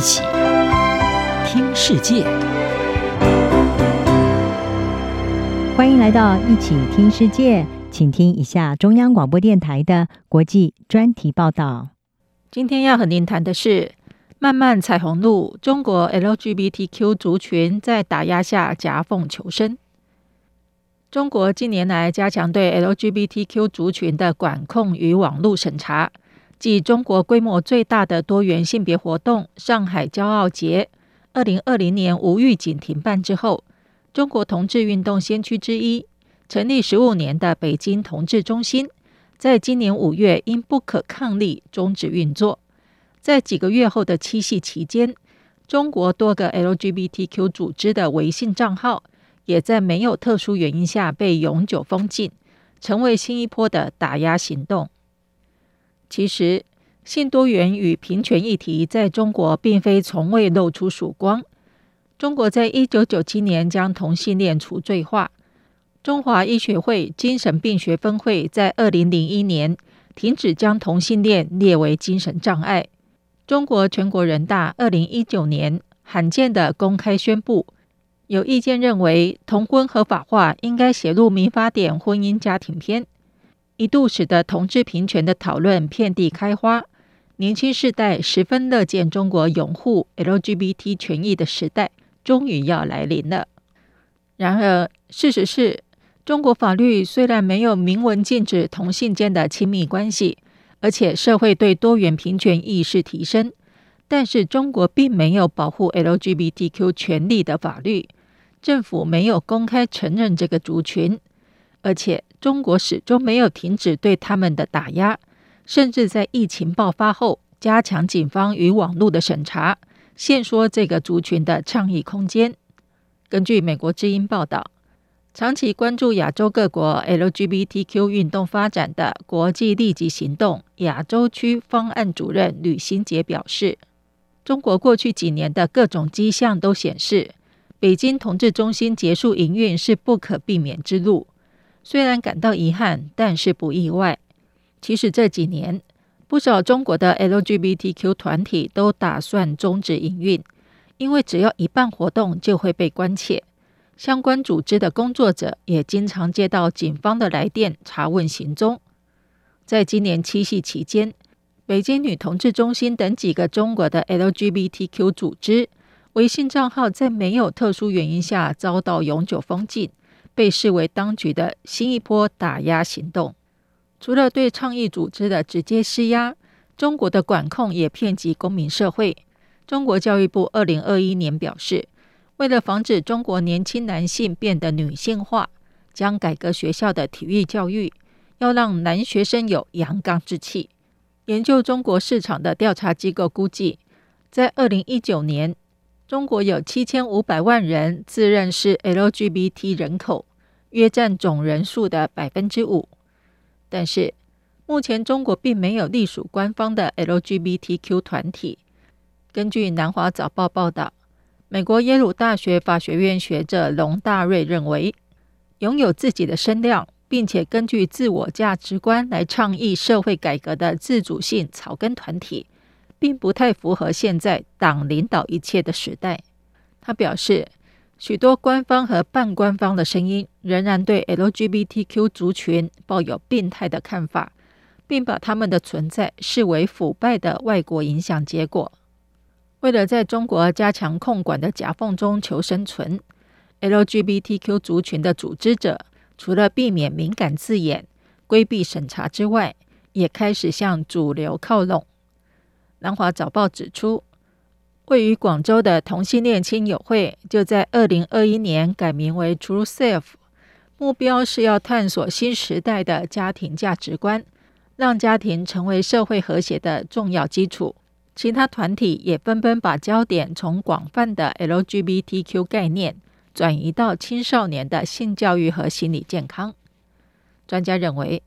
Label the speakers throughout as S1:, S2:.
S1: 一起听世界，
S2: 欢迎来到一起听世界，请听一下中央广播电台的国际专题报道。
S3: 今天要和您谈的是漫漫彩虹路，中国 LGBTQ 族群在打压下夹缝求生。中国近年来加强对 LGBTQ 族群的管控与网络审查。继中国规模最大的多元性别活动“上海骄傲节”二零二零年无预警停办之后，中国同志运动先驱之一、成立十五年的北京同志中心，在今年五月因不可抗力终止运作。在几个月后的七夕期间，中国多个 LGBTQ 组织的微信账号也在没有特殊原因下被永久封禁，成为新一波的打压行动。其实，性多元与平权议题在中国并非从未露出曙光。中国在一九九七年将同性恋除罪化，中华医学会精神病学分会在二零零一年停止将同性恋列为精神障碍。中国全国人大二零一九年罕见的公开宣布，有意见认为同婚合法化应该写入民法典婚姻家庭篇。一度使得同志平权的讨论遍地开花，年轻世代十分乐见中国拥护 LGBT 权益的时代终于要来临了。然而，事实是，中国法律虽然没有明文禁止同性间的亲密关系，而且社会对多元平权意识提升，但是中国并没有保护 LGBTQ 权利的法律，政府没有公开承认这个族群。而且，中国始终没有停止对他们的打压，甚至在疫情爆发后加强警方与网络的审查，限缩这个族群的倡议空间。根据美国之音报道，长期关注亚洲各国 LGBTQ 运动发展的国际立即行动亚洲区方案主任吕新杰表示，中国过去几年的各种迹象都显示，北京同志中心结束营运是不可避免之路。虽然感到遗憾，但是不意外。其实这几年，不少中国的 LGBTQ 团体都打算终止营运，因为只要一办活动就会被关切。相关组织的工作者也经常接到警方的来电查问行踪。在今年七夕期间，北京女同志中心等几个中国的 LGBTQ 组织微信账号在没有特殊原因下遭到永久封禁。被视为当局的新一波打压行动。除了对倡议组织的直接施压，中国的管控也遍及公民社会。中国教育部二零二一年表示，为了防止中国年轻男性变得女性化，将改革学校的体育教育，要让男学生有阳刚之气。研究中国市场的调查机构估计，在二零一九年，中国有七千五百万人自认是 LGBT 人口，约占总人数的百分之五。但是，目前中国并没有隶属官方的 LGBTQ 团体。根据南华早报报道，美国耶鲁大学法学院学者龙大瑞认为，拥有自己的声量，并且根据自我价值观来倡议社会改革的自主性草根团体。并不太符合现在党领导一切的时代。他表示，许多官方和半官方的声音仍然对 LGBTQ 族群抱有病态的看法，并把他们的存在视为腐败的外国影响结果。为了在中国加强控管的夹缝中求生存，LGBTQ 族群的组织者除了避免敏感字眼、规避审查之外，也开始向主流靠拢。南华早报指出，位于广州的同性恋亲友会就在二零二一年改名为 True Self，目标是要探索新时代的家庭价值观，让家庭成为社会和谐的重要基础。其他团体也纷纷把焦点从广泛的 LGBTQ 概念转移到青少年的性教育和心理健康。专家认为，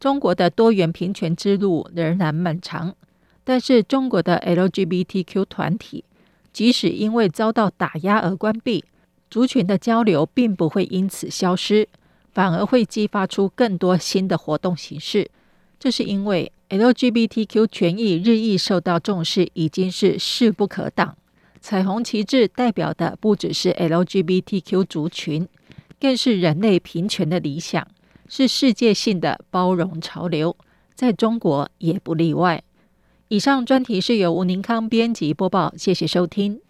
S3: 中国的多元平权之路仍然漫长。但是，中国的 LGBTQ 团体即使因为遭到打压而关闭，族群的交流并不会因此消失，反而会激发出更多新的活动形式。这是因为 LGBTQ 权益日益受到重视，已经是势不可挡。彩虹旗帜代表的不只是 LGBTQ 族群，更是人类平权的理想，是世界性的包容潮流，在中国也不例外。以上专题是由吴宁康编辑播报，谢谢收听。